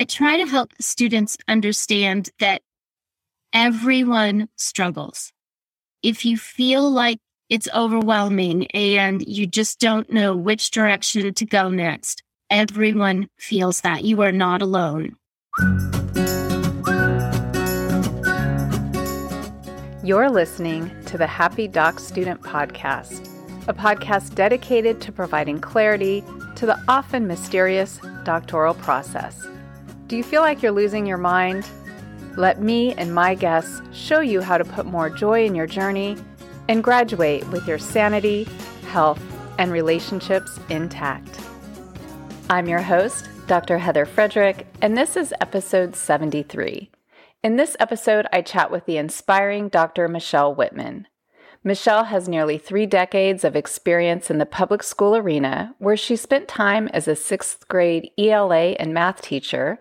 I try to help students understand that everyone struggles. If you feel like it's overwhelming and you just don't know which direction to go next, everyone feels that. You are not alone. You're listening to the Happy Doc Student Podcast, a podcast dedicated to providing clarity to the often mysterious doctoral process. Do you feel like you're losing your mind? Let me and my guests show you how to put more joy in your journey and graduate with your sanity, health, and relationships intact. I'm your host, Dr. Heather Frederick, and this is episode 73. In this episode, I chat with the inspiring Dr. Michelle Whitman. Michelle has nearly three decades of experience in the public school arena, where she spent time as a sixth grade ELA and math teacher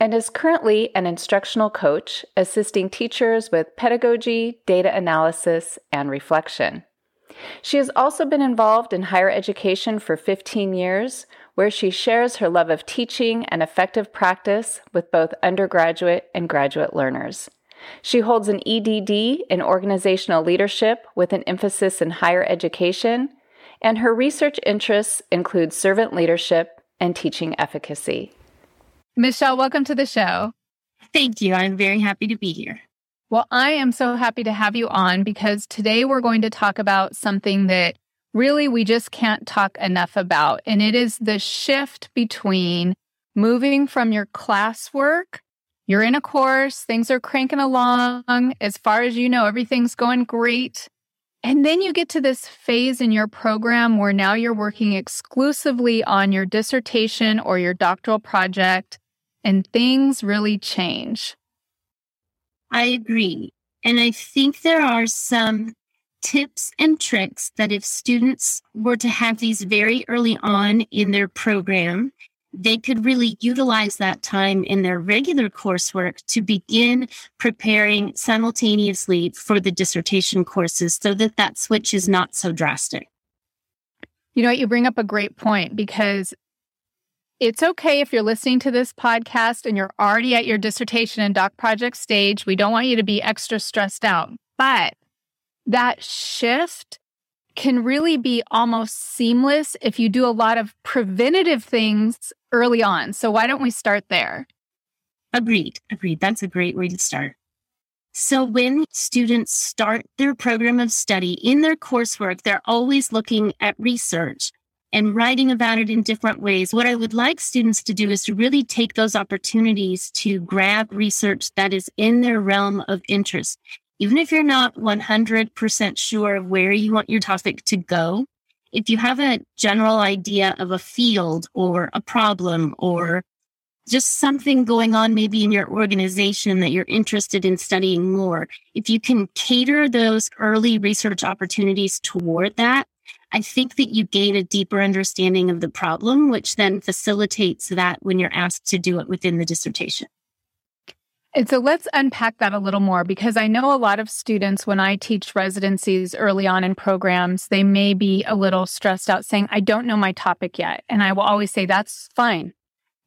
and is currently an instructional coach assisting teachers with pedagogy, data analysis, and reflection. She has also been involved in higher education for 15 years, where she shares her love of teaching and effective practice with both undergraduate and graduate learners. She holds an EDD in organizational leadership with an emphasis in higher education, and her research interests include servant leadership and teaching efficacy. Michelle, welcome to the show. Thank you. I'm very happy to be here. Well, I am so happy to have you on because today we're going to talk about something that really we just can't talk enough about. And it is the shift between moving from your classwork, you're in a course, things are cranking along. As far as you know, everything's going great. And then you get to this phase in your program where now you're working exclusively on your dissertation or your doctoral project and things really change. I agree. And I think there are some tips and tricks that if students were to have these very early on in their program, they could really utilize that time in their regular coursework to begin preparing simultaneously for the dissertation courses so that that switch is not so drastic. You know what? You bring up a great point because it's okay if you're listening to this podcast and you're already at your dissertation and doc project stage. We don't want you to be extra stressed out. But that shift can really be almost seamless if you do a lot of preventative things early on. So, why don't we start there? Agreed. Agreed. That's a great way to start. So, when students start their program of study in their coursework, they're always looking at research and writing about it in different ways. What I would like students to do is to really take those opportunities to grab research that is in their realm of interest. Even if you're not 100% sure of where you want your topic to go, if you have a general idea of a field or a problem or just something going on maybe in your organization that you're interested in studying more, if you can cater those early research opportunities toward that, I think that you gain a deeper understanding of the problem, which then facilitates that when you're asked to do it within the dissertation. And so let's unpack that a little more because I know a lot of students, when I teach residencies early on in programs, they may be a little stressed out saying, I don't know my topic yet. And I will always say, that's fine.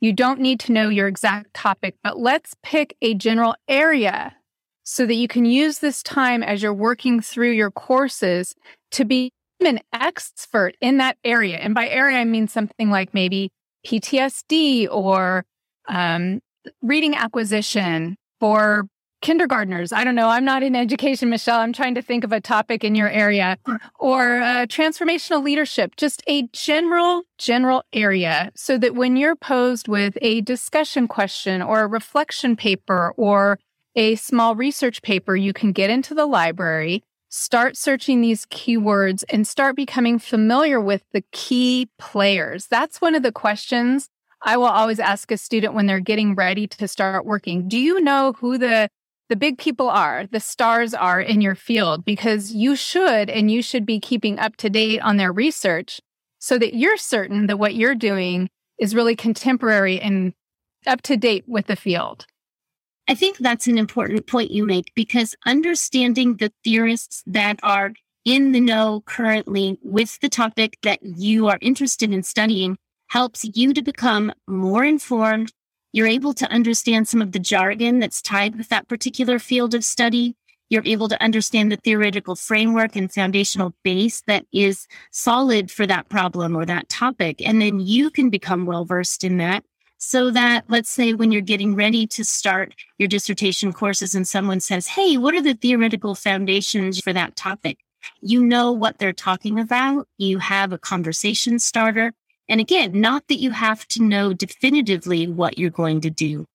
You don't need to know your exact topic, but let's pick a general area so that you can use this time as you're working through your courses to be an expert in that area. And by area, I mean something like maybe PTSD or um, reading acquisition for kindergartners. I don't know. I'm not in education, Michelle. I'm trying to think of a topic in your area or uh, transformational leadership, just a general, general area so that when you're posed with a discussion question or a reflection paper or a small research paper, you can get into the library start searching these keywords and start becoming familiar with the key players. That's one of the questions I will always ask a student when they're getting ready to start working. Do you know who the the big people are, the stars are in your field because you should and you should be keeping up to date on their research so that you're certain that what you're doing is really contemporary and up to date with the field. I think that's an important point you make because understanding the theorists that are in the know currently with the topic that you are interested in studying helps you to become more informed You're able to understand some of the jargon that's tied with that particular field of study. You're able to understand the theoretical framework and foundational base that is solid for that problem or that topic. And then you can become well versed in that so that let's say when you're getting ready to start your dissertation courses and someone says, Hey, what are the theoretical foundations for that topic? You know what they're talking about. You have a conversation starter. And again, not that you have to know definitively what you're going to do,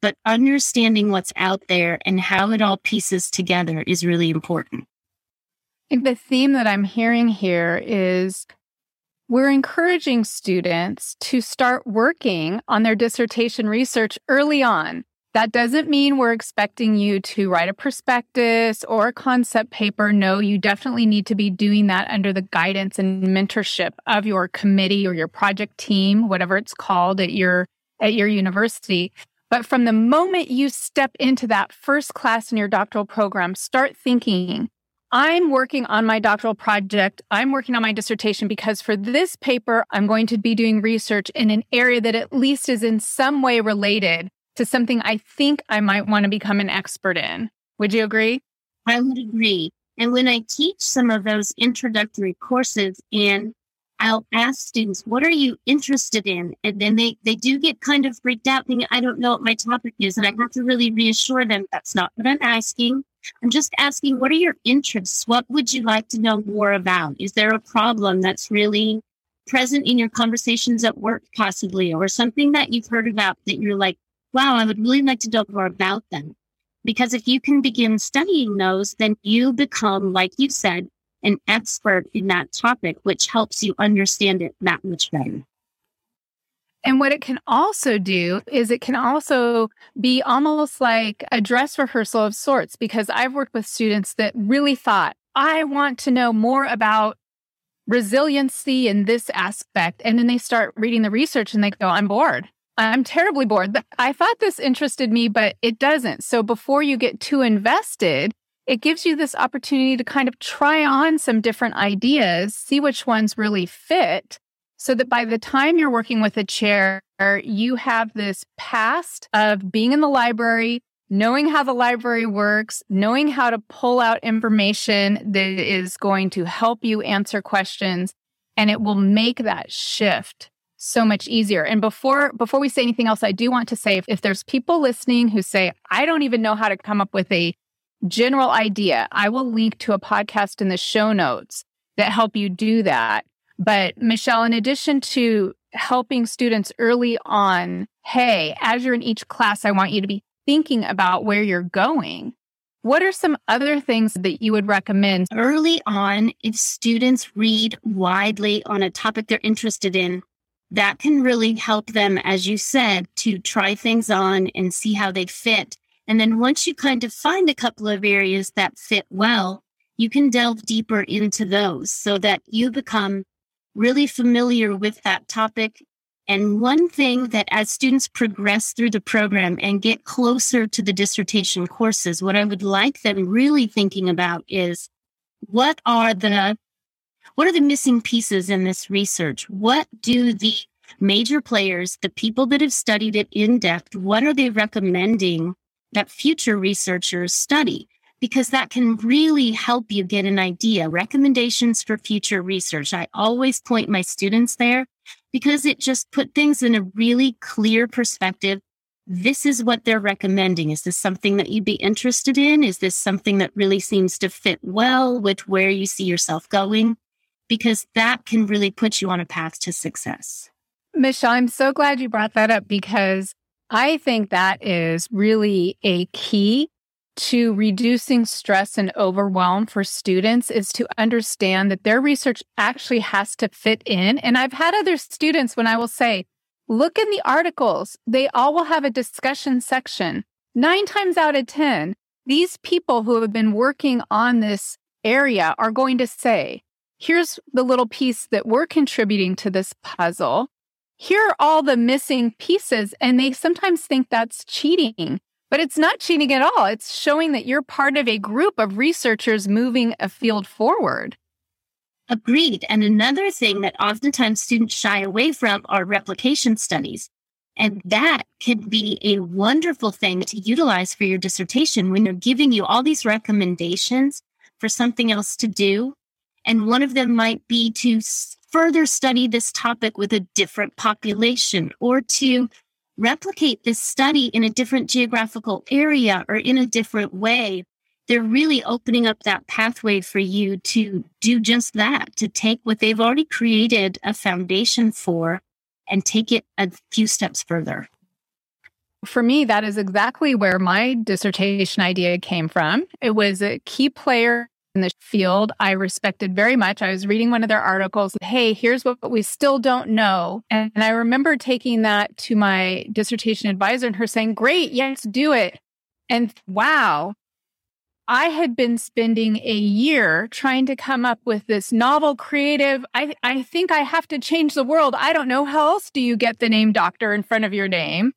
but understanding what's out there and how it all pieces together is really important. I think The theme that I'm hearing here is we're encouraging students to start working on their dissertation research early on. That doesn't mean we're expecting you to write a prospectus or a concept paper. No, you definitely need to be doing that under the guidance and mentorship of your committee or your project team, whatever it's called at your at your university. But from the moment you step into that first class in your doctoral program, start thinking I'm working on my doctoral project. I'm working on my dissertation because for this paper, I'm going to be doing research in an area that at least is in some way related to something I think I might want to become an expert in. Would you agree? I would agree. And when I teach some of those introductory courses and I'll ask students, what are you interested in? And then they, they do get kind of freaked out thinking, I don't know what my topic is. And I have to really reassure them that's not what I'm asking. I'm just asking, what are your interests? What would you like to know more about? Is there a problem that's really present in your conversations at work, possibly, or something that you've heard about that you're like, wow, I would really like to know more about them? Because if you can begin studying those, then you become, like you said, an expert in that topic, which helps you understand it that much better. And what it can also do is it can also be almost like a dress rehearsal of sorts, because I've worked with students that really thought, I want to know more about resiliency in this aspect. And then they start reading the research and they go, I'm bored. I'm terribly bored. I thought this interested me, but it doesn't. So before you get too invested, it gives you this opportunity to kind of try on some different ideas, see which ones really fit, so that by the time you're working with a chair, you have this past of being in the library, knowing how the library works, knowing how to pull out information that is going to help you answer questions, and it will make that shift so much easier. And before before we say anything else, I do want to say if, if there's people listening who say, I don't even know how to come up with a general idea, I will link to a podcast in the show notes that help you do that. But Michelle, in addition to helping students early on, hey, as you're in each class, I want you to be thinking about where you're going. What are some other things that you would recommend? Early on, if students read widely on a topic they're interested in, that can really help them, as you said, to try things on and see how they fit. And then once you kind of find a couple of areas that fit well, you can delve deeper into those so that you become really familiar with that topic. And one thing that as students progress through the program and get closer to the dissertation courses, what I would like them really thinking about is what are the what are the missing pieces in this research? What do the major players, the people that have studied it in depth, what are they recommending that future researchers study? Because that can really help you get an idea. Recommendations for future research. I always point my students there because it just put things in a really clear perspective. This is what they're recommending. Is this something that you'd be interested in? Is this something that really seems to fit well with where you see yourself going? Because that can really put you on a path to success. Michelle, I'm so glad you brought that up because I think that is really a key to reducing stress and overwhelm for students is to understand that their research actually has to fit in. And I've had other students when I will say, look in the articles, they all will have a discussion section. Nine times out of 10, these people who have been working on this area are going to say, here's the little piece that we're contributing to this puzzle. Here are all the missing pieces. And they sometimes think that's cheating. But it's not cheating at all. It's showing that you're part of a group of researchers moving a field forward. Agreed. And another thing that oftentimes students shy away from are replication studies. And that can be a wonderful thing to utilize for your dissertation when they're giving you all these recommendations for something else to do. And one of them might be to further study this topic with a different population or to replicate this study in a different geographical area or in a different way. They're really opening up that pathway for you to do just that, to take what they've already created a foundation for and take it a few steps further. For me, that is exactly where my dissertation idea came from. It was a key player in the field I respected very much. I was reading one of their articles. Hey, here's what we still don't know. And, I remember taking that to my dissertation advisor and her saying, Great, yes, do it. And wow, I had been spending a year trying to come up with this novel, creative. I, I think I have to change the world. I don't know. How else do you get the name doctor in front of your name?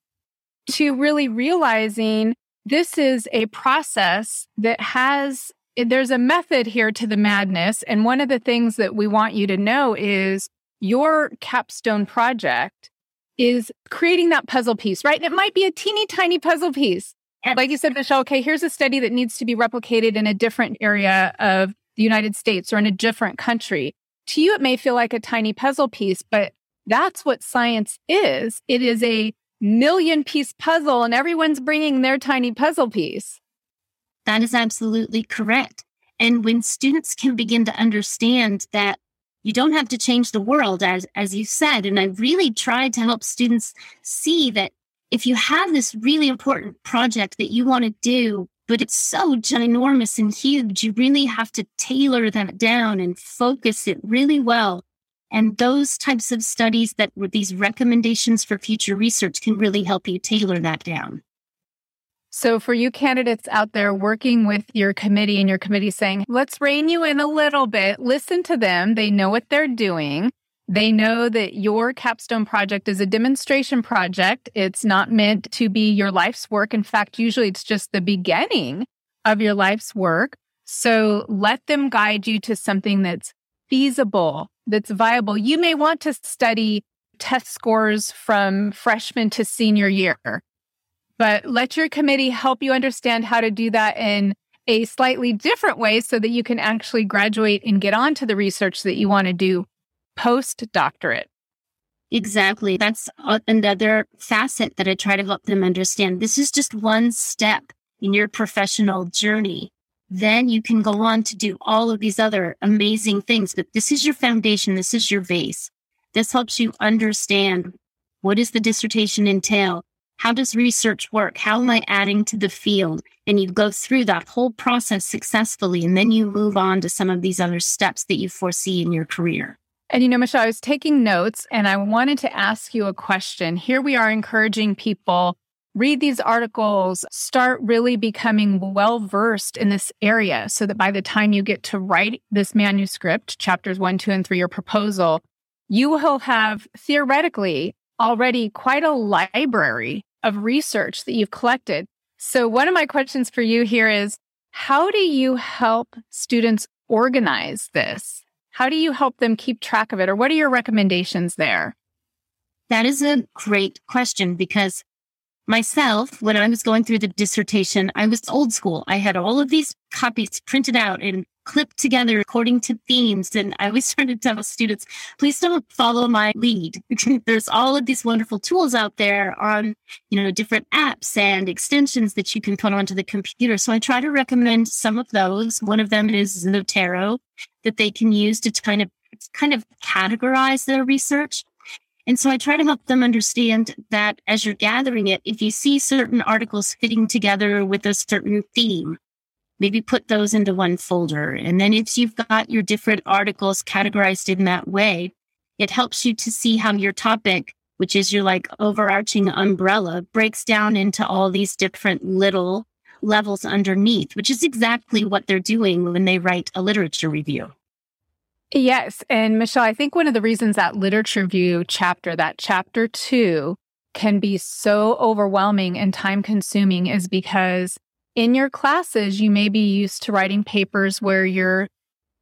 To really realizing this is a process that has, there's a method here to the madness. And one of the things that we want you to know is your capstone project is creating that puzzle piece, right? And it might be a teeny tiny puzzle piece like you said, Michelle, okay, here's a study that needs to be replicated in a different area of the United States or in a different country. To you, it may feel like a tiny puzzle piece, but that's what science is. It is a million piece puzzle, and everyone's bringing their tiny puzzle piece. That is absolutely correct. And when students can begin to understand that you don't have to change the world, as, as you said, and I really tried to help students see that if you have this really important project that you want to do, but it's so ginormous and huge, you really have to tailor that down and focus it really well. And those types of studies that were these recommendations for future research can really help you tailor that down. So, for you candidates out there working with your committee and your committee saying, let's rein you in a little bit, listen to them. They know what they're doing. They know that your capstone project is a demonstration project. It's not meant to be your life's work. In fact, usually it's just the beginning of your life's work. So let them guide you to something that's feasible, that's viable. You may want to study test scores from freshman to senior year, but let your committee help you understand how to do that in a slightly different way so that you can actually graduate and get on to the research that you want to do post-doctorate. Exactly. That's another facet that I try to help them understand. This is just one step in your professional journey. Then you can go on to do all of these other amazing things. But this is your foundation. This is your base. This helps you understand what does the dissertation entail? How does research work? How am I adding to the field? And you go through that whole process successfully. And then you move on to some of these other steps that you foresee in your career. And you know, Michelle, I was taking notes and I wanted to ask you a question. Here we are encouraging people read these articles, start really becoming well versed in this area so that by the time you get to write this manuscript, chapters one, two, and three, your proposal, you will have theoretically already quite a library of research that you've collected. So, one of my questions for you here is how do you help students organize this? How do you help them keep track of it? Or what are your recommendations there? That is a great question because myself, when I was going through the dissertation, I was old school. I had all of these copies printed out and clipped together according to themes. And I always try to tell students, please don't follow my lead. There's all of these wonderful tools out there on, you know, different apps and extensions that you can put onto the computer. So I try to recommend some of those. One of them is Zotero that they can use to kind of kind of categorize their research. And so I try to help them understand that as you're gathering it, if you see certain articles fitting together with a certain theme, maybe put those into one folder. And then if you've got your different articles categorized in that way, it helps you to see how your topic, which is your like overarching umbrella, breaks down into all these different little levels underneath, which is exactly what they're doing when they write a literature review. Yes. And Michelle, I think one of the reasons that literature review chapter, that chapter two, can be so overwhelming and time consuming is because in your classes, you may be used to writing papers where you're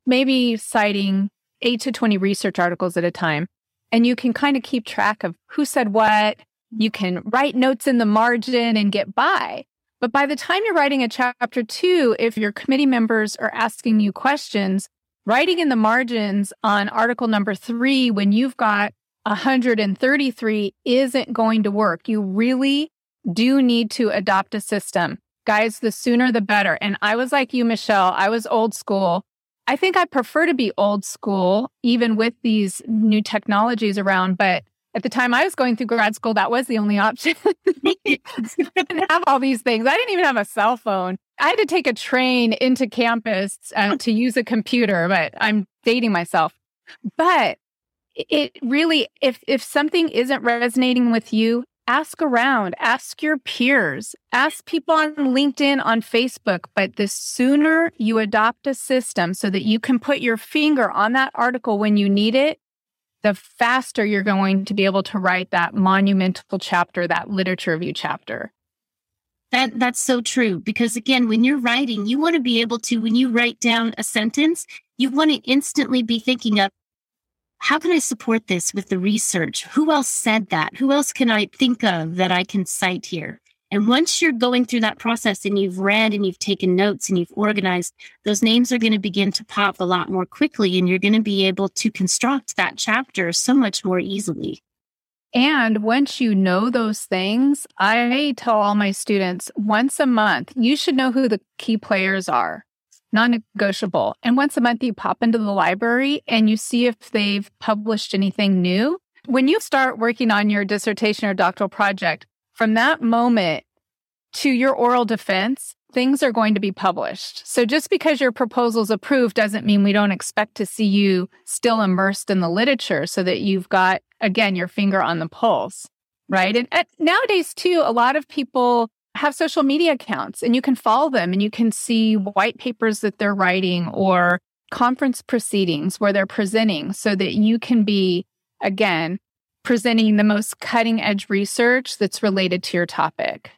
maybe citing eight to 20 research articles at a time. And you can kind of keep track of who said what, You can write notes in the margin and get by. But by the time you're writing a chapter two, if your committee members are asking you questions, writing in the margins on article number three, when you've got 133 isn't going to work. You really do need to adopt a system. Guys, the sooner the better. And I was like you, Michelle, I was old school. I think I prefer to be old school, even with these new technologies around. But at the time I was going through grad school, that was the only option. I didn't have all these things. I didn't even have a cell phone. I had to take a train into campus uh, to use a computer, but I'm dating myself. But it really, if if something isn't resonating with you, ask around, ask your peers, ask people on LinkedIn, on Facebook. But the sooner you adopt a system so that you can put your finger on that article when you need it, the faster you're going to be able to write that monumental chapter, that literature review chapter. That that's so true because again, when you're writing, you want to be able to when you write down a sentence, you want to instantly be thinking of how can I support this with the research? Who else said that? Who else can I think of that I can cite here? And once you're going through that process and you've read and you've taken notes and you've organized, those names are going to begin to pop a lot more quickly and you're going to be able to construct that chapter so much more easily. And once you know those things, I tell all my students once a month, you should know who the key players are non negotiable. And once a month, you pop into the library and you see if they've published anything new. When you start working on your dissertation or doctoral project, from that moment to your oral defense, things are going to be published. So just because your proposal is approved doesn't mean we don't expect to see you still immersed in the literature so that you've got, again, your finger on the pulse, right? And, and nowadays, too, a lot of people have social media accounts and you can follow them and you can see white papers that they're writing or conference proceedings where they're presenting so that you can be, again, presenting the most cutting edge research that's related to your topic.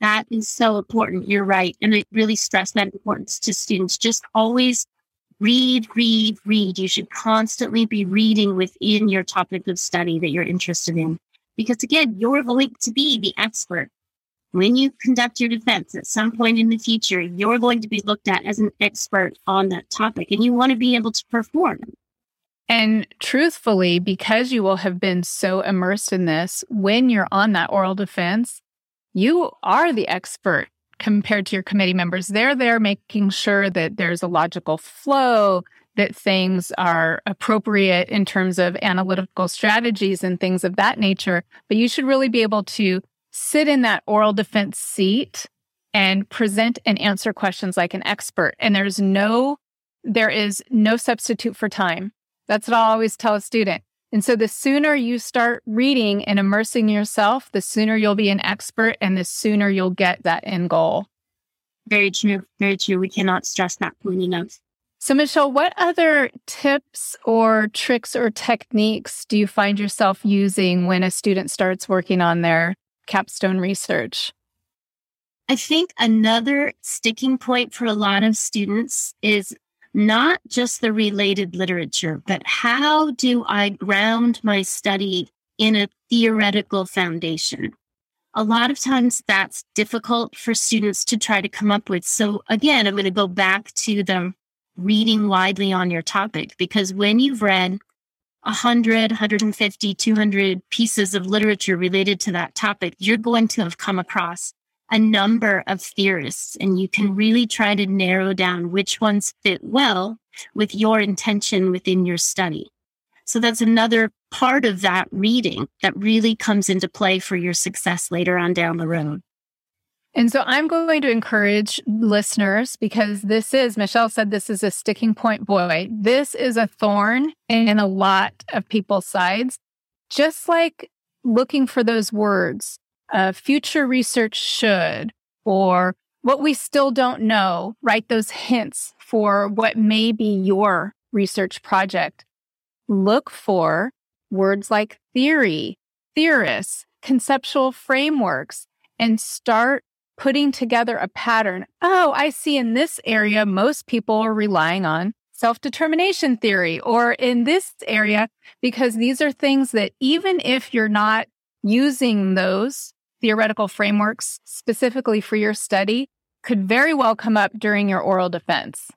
That is so important. You're right. And I really stress that importance to students. Just always read, read, read. You should constantly be reading within your topic of study that you're interested in. Because again, you're going to be the expert when you conduct your defense at some point in the future, you're going to be looked at as an expert on that topic and you want to be able to perform. And truthfully, because you will have been so immersed in this, when you're on that oral defense, you are the expert compared to your committee members. They're there making sure that there's a logical flow, that things are appropriate in terms of analytical strategies and things of that nature. But you should really be able to sit in that oral defense seat and present and answer questions like an expert. And there's no, there is no substitute for time. That's what I always tell a student. And so the sooner you start reading and immersing yourself, the sooner you'll be an expert and the sooner you'll get that end goal. Very true. Very true. We cannot stress that point enough. So, Michelle, what other tips or tricks or techniques do you find yourself using when a student starts working on their capstone research? I think another sticking point for a lot of students is not just the related literature, but how do I ground my study in a theoretical foundation? A lot of times that's difficult for students to try to come up with. So again, I'm going to go back to the reading widely on your topic because when you've read 100, 150, 200 pieces of literature related to that topic, you're going to have come across a number of theorists and you can really try to narrow down which ones fit well with your intention within your study. So that's another part of that reading that really comes into play for your success later on down the road. And so I'm going to encourage listeners because this is, Michelle said, this is a sticking point boy. This is a thorn in a lot of people's sides. Just like looking for those words, uh, future research should, or what we still don't know, write those hints for what may be your research project. Look for words like theory, theorists, conceptual frameworks, and start putting together a pattern. Oh, I see in this area, most people are relying on self determination theory, or in this area, because these are things that even if you're not using those theoretical frameworks specifically for your study could very well come up during your oral defense.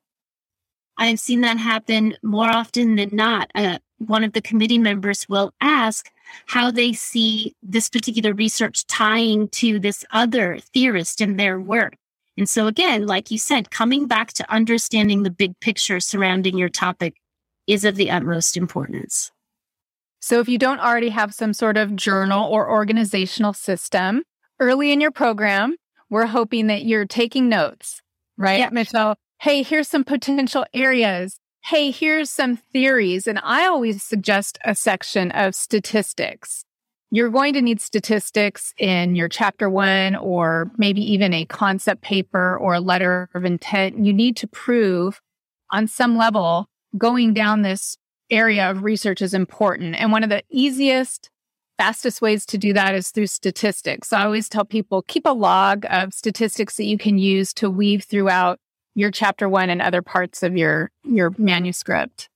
I've seen that happen more often than not. Uh, one of the committee members will ask how they see this particular research tying to this other theorist in their work. And so, again, like you said, coming back to understanding the big picture surrounding your topic is of the utmost importance. So, if you don't already have some sort of journal or organizational system early in your program, we're hoping that you're taking notes, right, yeah. Michelle? Hey, here's some potential areas. Hey, here's some theories. And I always suggest a section of statistics you're going to need statistics in your chapter one or maybe even a concept paper or a letter of intent. You need to prove on some level going down this area of research is important. And one of the easiest, fastest ways to do that is through statistics. So I always tell people keep a log of statistics that you can use to weave throughout your chapter one and other parts of your, your manuscript.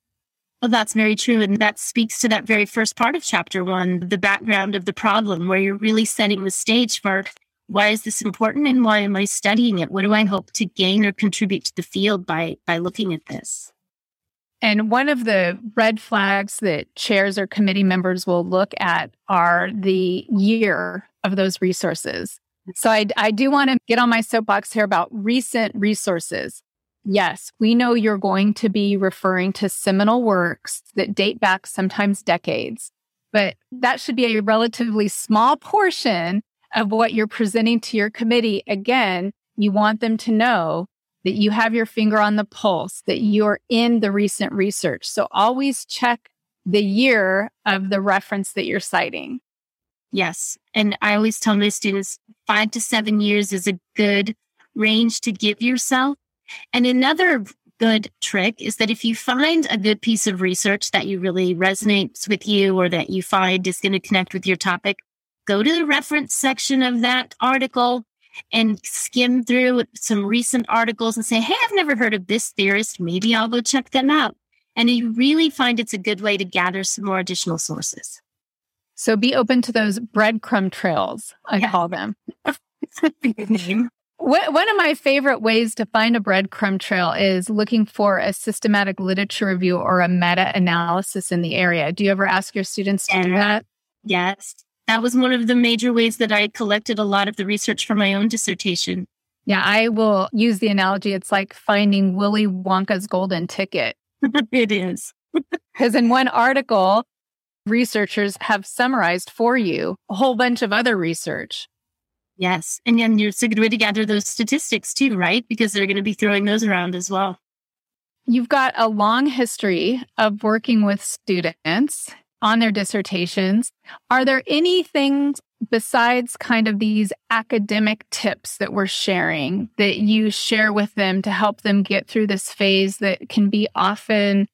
Well, that's very true. And that speaks to that very first part of chapter one, the background of the problem, where you're really setting the stage for why is this important and why am I studying it? What do I hope to gain or contribute to the field by by looking at this? And one of the red flags that chairs or committee members will look at are the year of those resources. So I, I do want to get on my soapbox here about recent resources. Yes, we know you're going to be referring to seminal works that date back sometimes decades, but that should be a relatively small portion of what you're presenting to your committee. Again, you want them to know that you have your finger on the pulse, that you're in the recent research. So always check the year of the reference that you're citing. Yes. And I always tell my students five to seven years is a good range to give yourself and another good trick is that if you find a good piece of research that you really resonates with you or that you find is going to connect with your topic, go to the reference section of that article and skim through some recent articles and say, Hey, I've never heard of this theorist. Maybe I'll go check them out. And you really find it's a good way to gather some more additional sources. So be open to those breadcrumb trails, I yeah. call them. Good name. One of my favorite ways to find a breadcrumb trail is looking for a systematic literature review or a meta analysis in the area. Do you ever ask your students to do that? Yes. That was one of the major ways that I collected a lot of the research for my own dissertation. Yeah, I will use the analogy. It's like finding Willy Wonka's golden ticket. it is. Because in one article, researchers have summarized for you a whole bunch of other research. Yes. And then it's a good way to gather those statistics too, right? Because they're going to be throwing those around as well. You've got a long history of working with students on their dissertations. Are there any things besides kind of these academic tips that we're sharing that you share with them to help them get through this phase that can be often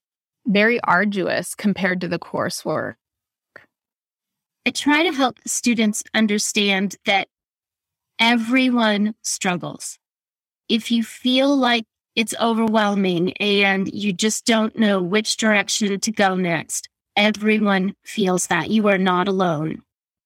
very arduous compared to the coursework? I try to help students understand that everyone struggles. If you feel like it's overwhelming and you just don't know which direction to go next, everyone feels that. You are not alone.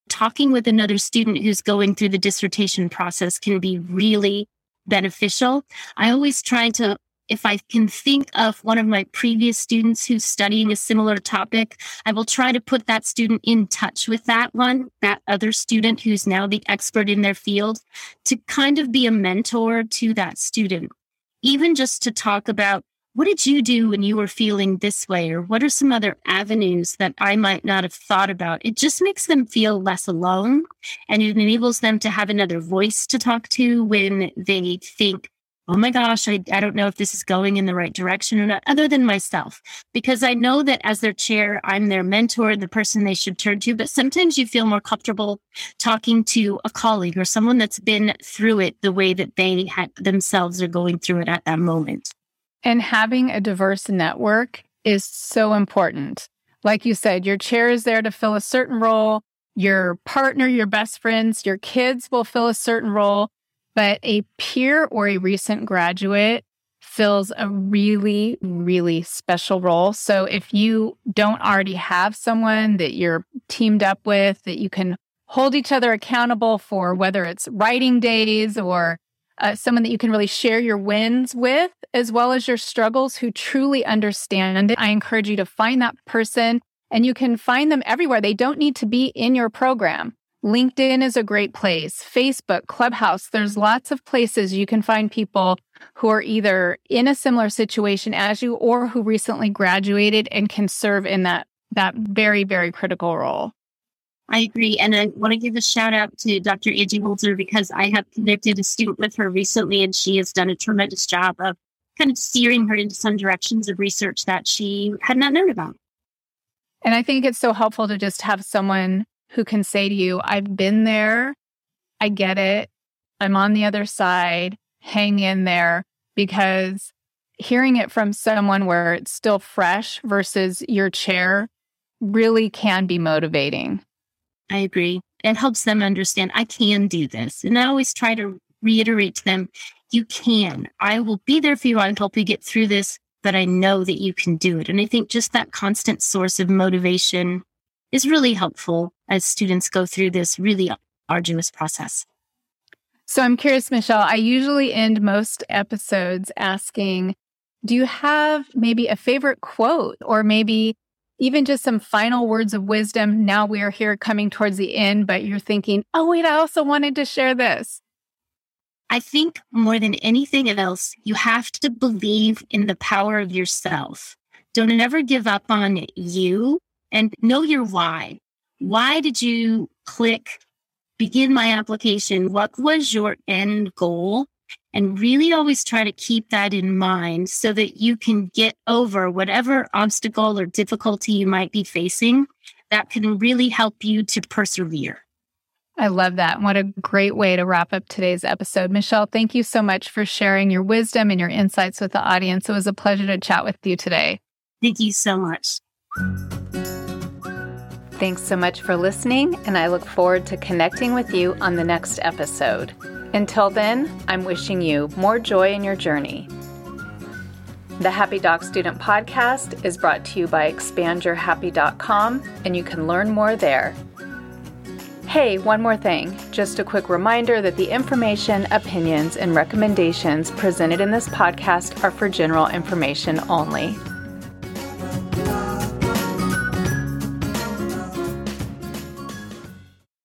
Talking with another student who's going through the dissertation process can be really beneficial. I always try to if I can think of one of my previous students who's studying a similar topic, I will try to put that student in touch with that one, that other student who's now the expert in their field, to kind of be a mentor to that student. Even just to talk about what did you do when you were feeling this way? Or what are some other avenues that I might not have thought about? It just makes them feel less alone and it enables them to have another voice to talk to when they think oh my gosh, I, I don't know if this is going in the right direction or not, other than myself, because I know that as their chair, I'm their mentor, the person they should turn to. But sometimes you feel more comfortable talking to a colleague or someone that's been through it the way that they had themselves are going through it at that moment. And having a diverse network is so important. Like you said, your chair is there to fill a certain role. Your partner, your best friends, your kids will fill a certain role but a peer or a recent graduate fills a really, really special role. So if you don't already have someone that you're teamed up with that you can hold each other accountable for whether it's writing days or uh, someone that you can really share your wins with, as well as your struggles who truly understand it. I encourage you to find that person and you can find them everywhere. They don't need to be in your program. LinkedIn is a great place, Facebook, Clubhouse. There's lots of places you can find people who are either in a similar situation as you or who recently graduated and can serve in that that very very critical role. I agree. And I want to give a shout out to Dr. Angie Holzer because I have connected a student with her recently and she has done a tremendous job of kind of steering her into some directions of research that she had not known about. And I think it's so helpful to just have someone who can say to you, I've been there. I get it. I'm on the other side. Hang in there because hearing it from someone where it's still fresh versus your chair really can be motivating. I agree. It helps them understand I can do this. And I always try to reiterate to them, you can. I will be there for you. I'll help you get through this, but I know that you can do it. And I think just that constant source of motivation is really helpful as students go through this really arduous process. So I'm curious, Michelle, I usually end most episodes asking, do you have maybe a favorite quote or maybe even just some final words of wisdom. Now we are here coming towards the end, but you're thinking, oh, wait, I also wanted to share this. I think more than anything else, you have to believe in the power of yourself. Don't ever give up on you and know your why. Why did you click begin my application? What was your end goal? and really always try to keep that in mind so that you can get over whatever obstacle or difficulty you might be facing that can really help you to persevere. I love that. What a great way to wrap up today's episode. Michelle, thank you so much for sharing your wisdom and your insights with the audience. It was a pleasure to chat with you today. Thank you so much. Thanks so much for listening, and I look forward to connecting with you on the next episode. Until then, I'm wishing you more joy in your journey. The Happy Doc Student Podcast is brought to you by expandyourhappy.com, and you can learn more there. Hey, one more thing. Just a quick reminder that the information, opinions, and recommendations presented in this podcast are for general information only.